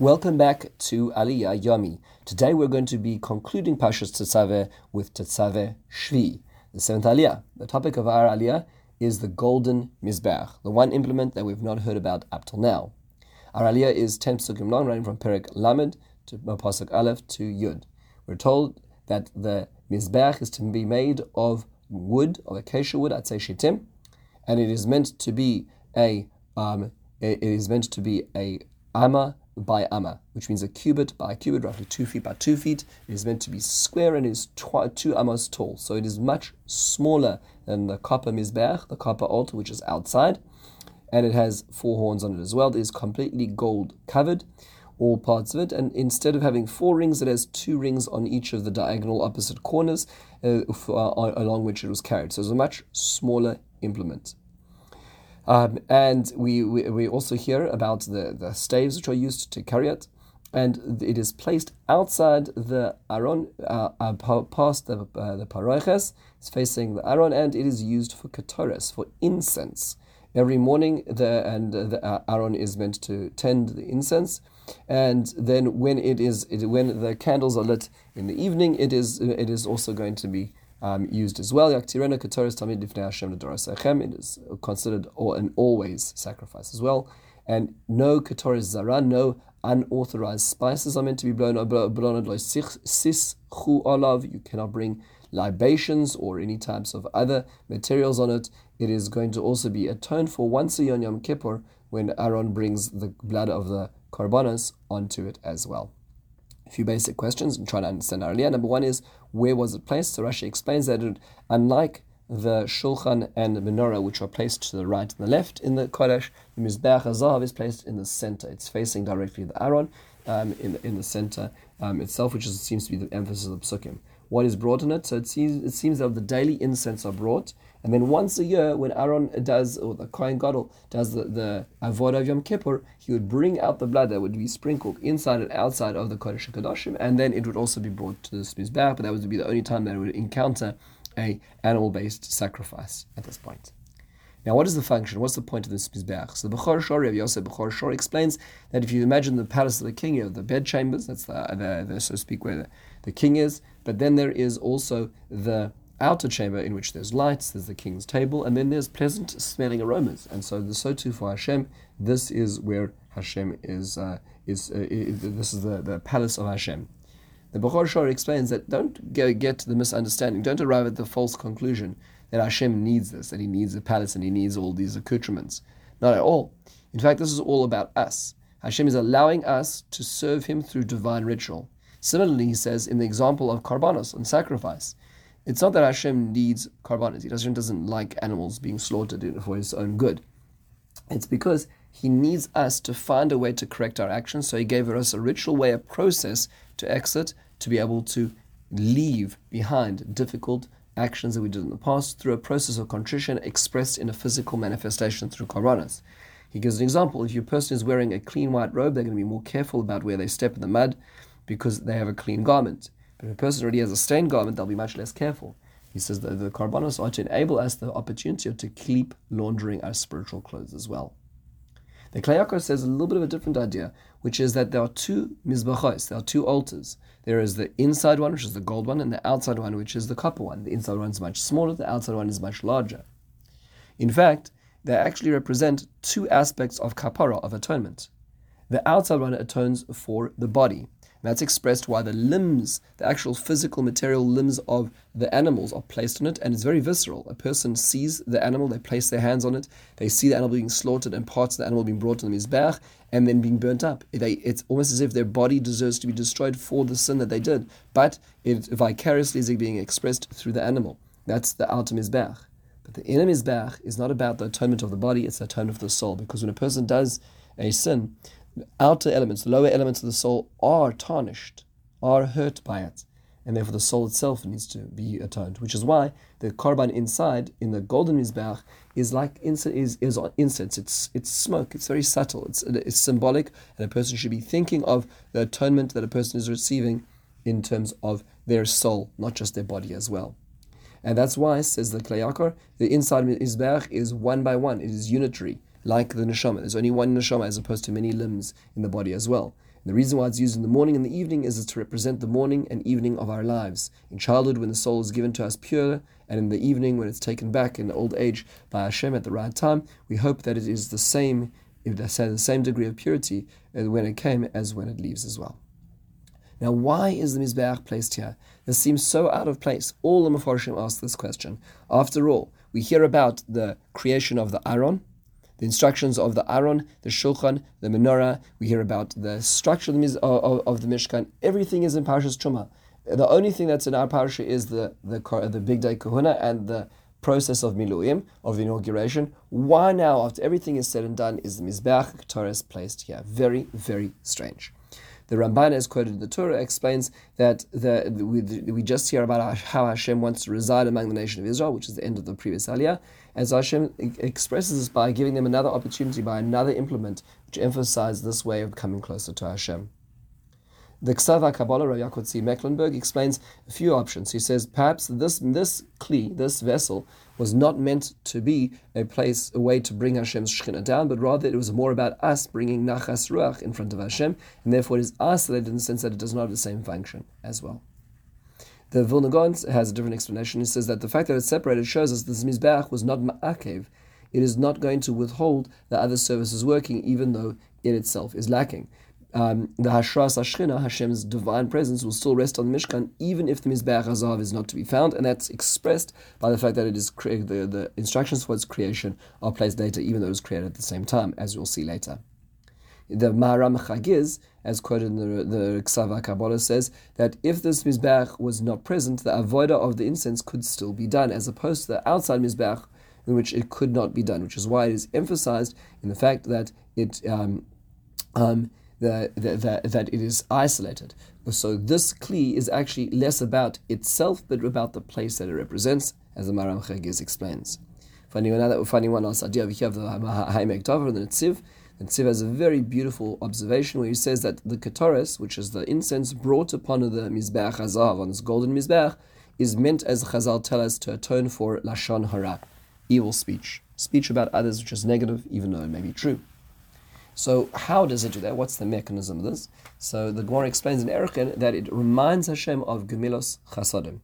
Welcome back to Aliyah Yomi. Today we're going to be concluding Pashas Tetzaveh with Tetzaveh Shvi, the seventh Aliyah. The topic of our Aliyah is the golden Mizbeach, the one implement that we've not heard about up till now. Our Aliyah is 10 psukim long, running from Perik Lamed to Pasuk Aleph to Yud. We're told that the Mizbeach is to be made of wood, of acacia wood, atzei shitim, and it is meant to be a um, it is meant to be a ama by amma, which means a cubit by a cubit, roughly two feet by two feet. It is meant to be square and is two ammas tall. So it is much smaller than the copper mizbeach, the copper altar, which is outside. And it has four horns on it as well. It is completely gold covered, all parts of it. And instead of having four rings, it has two rings on each of the diagonal opposite corners uh, uh, along which it was carried. So it's a much smaller implement. Um, and we, we, we, also hear about the, the staves which are used to carry it. And it is placed outside the Aron, uh, uh, past the, uh, the Paroiches. It's facing the Aaron, and it is used for Ketores, for incense. Every morning, the and the uh, Aron is meant to tend the incense, and then when it is it, when the candles are lit in the evening, it is it is also going to be um, used as well. Yaktirena katoris tamid lifnei Hashem It is considered an always sacrifice as well. And no katoris zara, no unauthorized spices are meant to be blown. You cannot bring libations or any types of other materials on it. It is going to also be atoned for once a year on Yom Kippur when Aaron brings the blood of the korbanos onto it as well a few basic questions and try to understand earlier. Number one is where was it placed? So Rashi explains that it, unlike the shulchan and the menorah, which are placed to the right and the left in the kodesh, the mizbeach hazav is placed in the center. It's facing directly the Aron um, in in the center um, itself, which is, seems to be the emphasis of the psukim. What is brought in it? So it seems it seems that the daily incense are brought, and then once a year, when Aaron does, or the Kohen Gadol does the, the Avodah of Yom Kippur, he would bring out the blood that would be sprinkled inside and outside of the Kodesh HaKadoshim, and then it would also be brought to the Mizbeach, but that would be the only time that it would encounter a animal-based sacrifice at this point. Now, what is the function? What's the point of this Mizbeach? So the Bechor Shor, Rabbi Yosef Bechor Shor explains that if you imagine the palace of the king, you have the bed chambers, that's the, the, the so to speak, where the, the king is, but then there is also the outer chamber in which there's lights, there's the king's table, and then there's pleasant smelling aromas. And so, the, so too for Hashem, this is where Hashem is. Uh, is, uh, this is the, the palace of Hashem. The Bechor Shor explains that don't get the misunderstanding, don't arrive at the false conclusion that Hashem needs this, that He needs a palace and He needs all these accoutrements. Not at all. In fact, this is all about us. Hashem is allowing us to serve Him through divine ritual. Similarly, he says in the example of karbanos and sacrifice, it's not that Hashem needs karbanos. He doesn't, doesn't like animals being slaughtered for his own good. It's because he needs us to find a way to correct our actions. So he gave us a ritual way, a process to exit, to be able to leave behind difficult actions that we did in the past through a process of contrition expressed in a physical manifestation through karbanos. He gives an example. If your person is wearing a clean white robe, they're going to be more careful about where they step in the mud because they have a clean garment. But if a person already has a stained garment, they'll be much less careful. He says that the karbanos are to enable us the opportunity to keep laundering our spiritual clothes as well. The Kli Yakar says a little bit of a different idea, which is that there are two mizbachos, there are two altars. There is the inside one, which is the gold one, and the outside one, which is the copper one. The inside one is much smaller, the outside one is much larger. In fact, they actually represent two aspects of kapara, of atonement. The outside one atones for the body, that's expressed why the limbs, the actual physical material limbs of the animals are placed on it, and it's very visceral. A person sees the animal, they place their hands on it, they see the animal being slaughtered and parts of the animal being brought to the Mizbech and then being burnt up. They, it's almost as if their body deserves to be destroyed for the sin that they did, but it vicariously is being expressed through the animal. That's the outer Mizbech. But the inner Mizbech is not about the atonement of the body, it's the atonement of the soul, because when a person does a sin, outer elements, the lower elements of the soul are tarnished, are hurt by it. And therefore the soul itself needs to be atoned, which is why the korban inside in the golden mizbeach is like incense. Is, is incense. It's it's smoke. It's very subtle. It's it's symbolic, and a person should be thinking of the atonement that a person is receiving in terms of their soul, not just their body as well. And that's why, says the Kli Yakar, the inside mizbeach is one by one. It is unitary like the neshama. There's only one neshama as opposed to many limbs in the body as well. And the reason why it's used in the morning and the evening is to represent the morning and evening of our lives. In childhood, when the soul is given to us pure, and in the evening, when it's taken back in old age by Hashem at the right time, we hope that it is the same, if they say the same degree of purity when it came as when it leaves as well. Now, why is the Mizbeach placed here? This seems so out of place. All the Mefarshim ask this question. After all, we hear about the creation of the Aron, the instructions of the Aron, the Shulchan, the Menorah. We hear about the structure of the, of, of the Mishkan. Everything is in Parashas Truma. The only thing that's in our parasha is the the, the bigdei Kehuna and the process of Miluim, of inauguration. Why now, after everything is said and done, is the Mizbeach Ketores placed here? Very, very strange. The Ramban, as quoted in the Torah, explains that the, we, we just hear about how Hashem wants to reside among the nation of Israel, which is the end of the previous Aliyah, as Hashem expresses this by giving them another opportunity, by another implement, which emphasizes this way of coming closer to Hashem. The Ksava Kabbalah, Rav Yaakov Mecklenburg, explains a few options. He says perhaps this this kli, this vessel, was not meant to be a place, a way to bring Hashem's Shekhinah down, but rather it was more about us bringing Nachas Ruach in front of Hashem, and therefore it is isolated in the sense that it does not have the same function as well. The Vilna Gaon has a different explanation. He says that the fact that it's separated shows us that this Mizbeach was not Ma'akev. It is not going to withhold the other services working, even though it itself is lacking um, the Hashras HaShechina, Hashem's divine presence, will still rest on the Mishkan, even if the Mizbeach Hazav is not to be found, and that's expressed by the fact that it is cre- the, the instructions for its creation are placed later, even though it was created at the same time, as we'll see later. The Maharam Chagiz, as quoted in the, the Ksava Kabbalah, says that if this Mizbeach was not present, the avoida of the incense could still be done, as opposed to the outside Mizbeach, in which it could not be done, which is why it is emphasized in the fact that it um, um, that, that, that it is isolated. So this kli is actually less about itself, but about the place that it represents, as the Maharam Chagiz explains. Finding another, finding one else idea, we have the Haamek Davar, the Netziv. Netziv has a very beautiful observation where he says that the Kataris, which is the incense brought upon the Mizbeach Hazav, on this golden Mizbeach, is meant, as Chazal tell us, to atone for Lashon Hara, evil speech. Speech about others which is negative, even though it may be true. So how does it do that? What's the mechanism of this? So the Gemara explains in Erechim that it reminds Hashem of Gemilos Chasadim,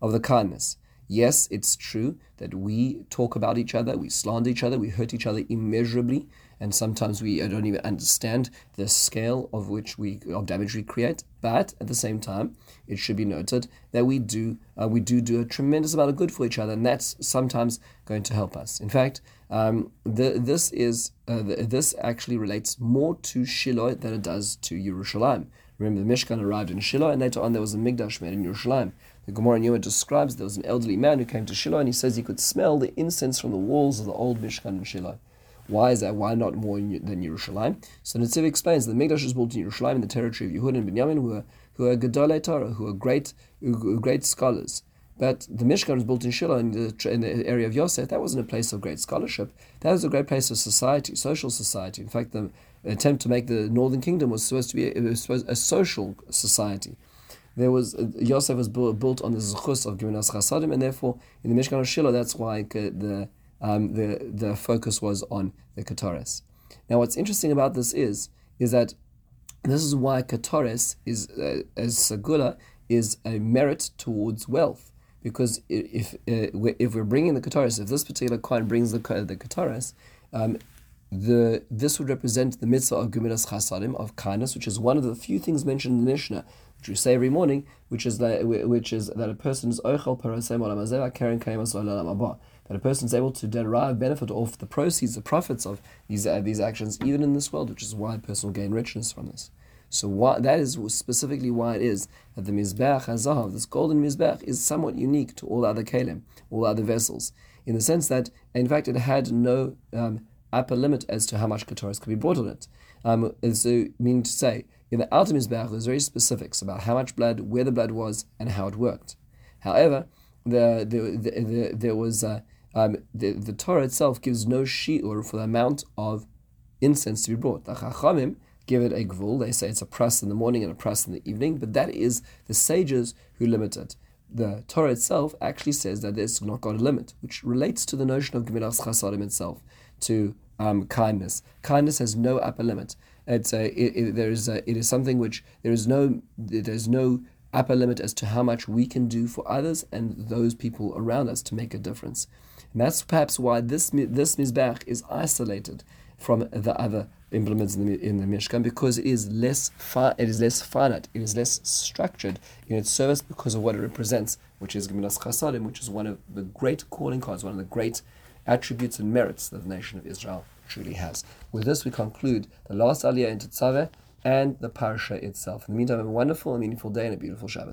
of the kindness. Yes, it's true that we talk about each other, we slander each other, we hurt each other immeasurably, and sometimes we don't even understand the scale of which we of damage we create. But at the same time, it should be noted that we do uh, we do do a tremendous amount of good for each other, and that's sometimes going to help us. In fact, um, the, this is uh, the, this actually relates more to Shiloh than it does to Yerushalayim. Remember, the Mishkan arrived in Shiloh, and later on there was a Mikdash made in Yerushalayim. The Gemara in Yoma describes there was an elderly man who came to Shiloh, and he says he could smell the incense from the walls of the old Mishkan in Shiloh. Why is that? Why not more than Yerushalayim? So Netziv explains the Mikdash was built in Yerushalayim in the territory of Yehud and Binyamin, who are who are Gedolei Torah, who are great, who are great scholars. But the Mishkan was built in Shiloh in the, in the area of Yosef. That wasn't a place of great scholarship. That was a great place of society, social society. In fact, the attempt to make the Northern Kingdom was supposed to be a, a social society. There was uh, Yosef was built on the zechus of Gemilas Chasadim, and therefore in the Mishkan of Shiloh, that's why uh, the um, the the focus was on the Kataris. Now, what's interesting about this is is that this is why Kataris is uh, as Segula is a merit towards wealth because if uh, if we're bringing the Kataris, if this particular Kohen brings the the Kataris, um, the this would represent the mitzvah of Gemilas Chasadim of kindness, which is one of the few things mentioned in the Mishnah, which we say every morning, which is that which is that a person is oichel parasem olam karen that a person is able to derive benefit off the proceeds, the profits of these uh, these actions, even in this world, which is why a person will gain richness from this. So why, that is specifically why it is that the Mizbeach HaZahav, this golden Mizbeach, is somewhat unique to all other Kalim, all other vessels, in the sense that, in fact, it had no um, upper limit as to how much Katoris could be brought on it. Um, so, meaning to say, in the outer Mizbeach, there's very specifics about how much blood, where the blood was, and how it worked. However, the, the, the, the there was uh, um, the, the Torah itself gives no shiur for the amount of incense to be brought. The Chachamim give it a gvul. They say it's a press in the morning and a press in the evening, but that is the sages who limit it. The Torah itself actually says that there's not got a limit, which relates to the notion of Gemilas Chasadim itself, to um, kindness. Kindness has no upper limit. It's a, it, it, there is a, it is something which there is no there's no upper limit as to how much we can do for others and those people around us to make a difference. And that's perhaps why this this mizbech is isolated from the other implements in the, in the Mishkan because it is less fi- it is less finite, it is less structured in its service because of what it represents, which is Gemilas Chasadim, which is one of the great calling cards, one of the great attributes and merits that the nation of Israel truly has. With this, we conclude the last Aliyah in Tetzaveh and the Parsha itself. In the meantime, have a wonderful and meaningful day and a beautiful Shabbat.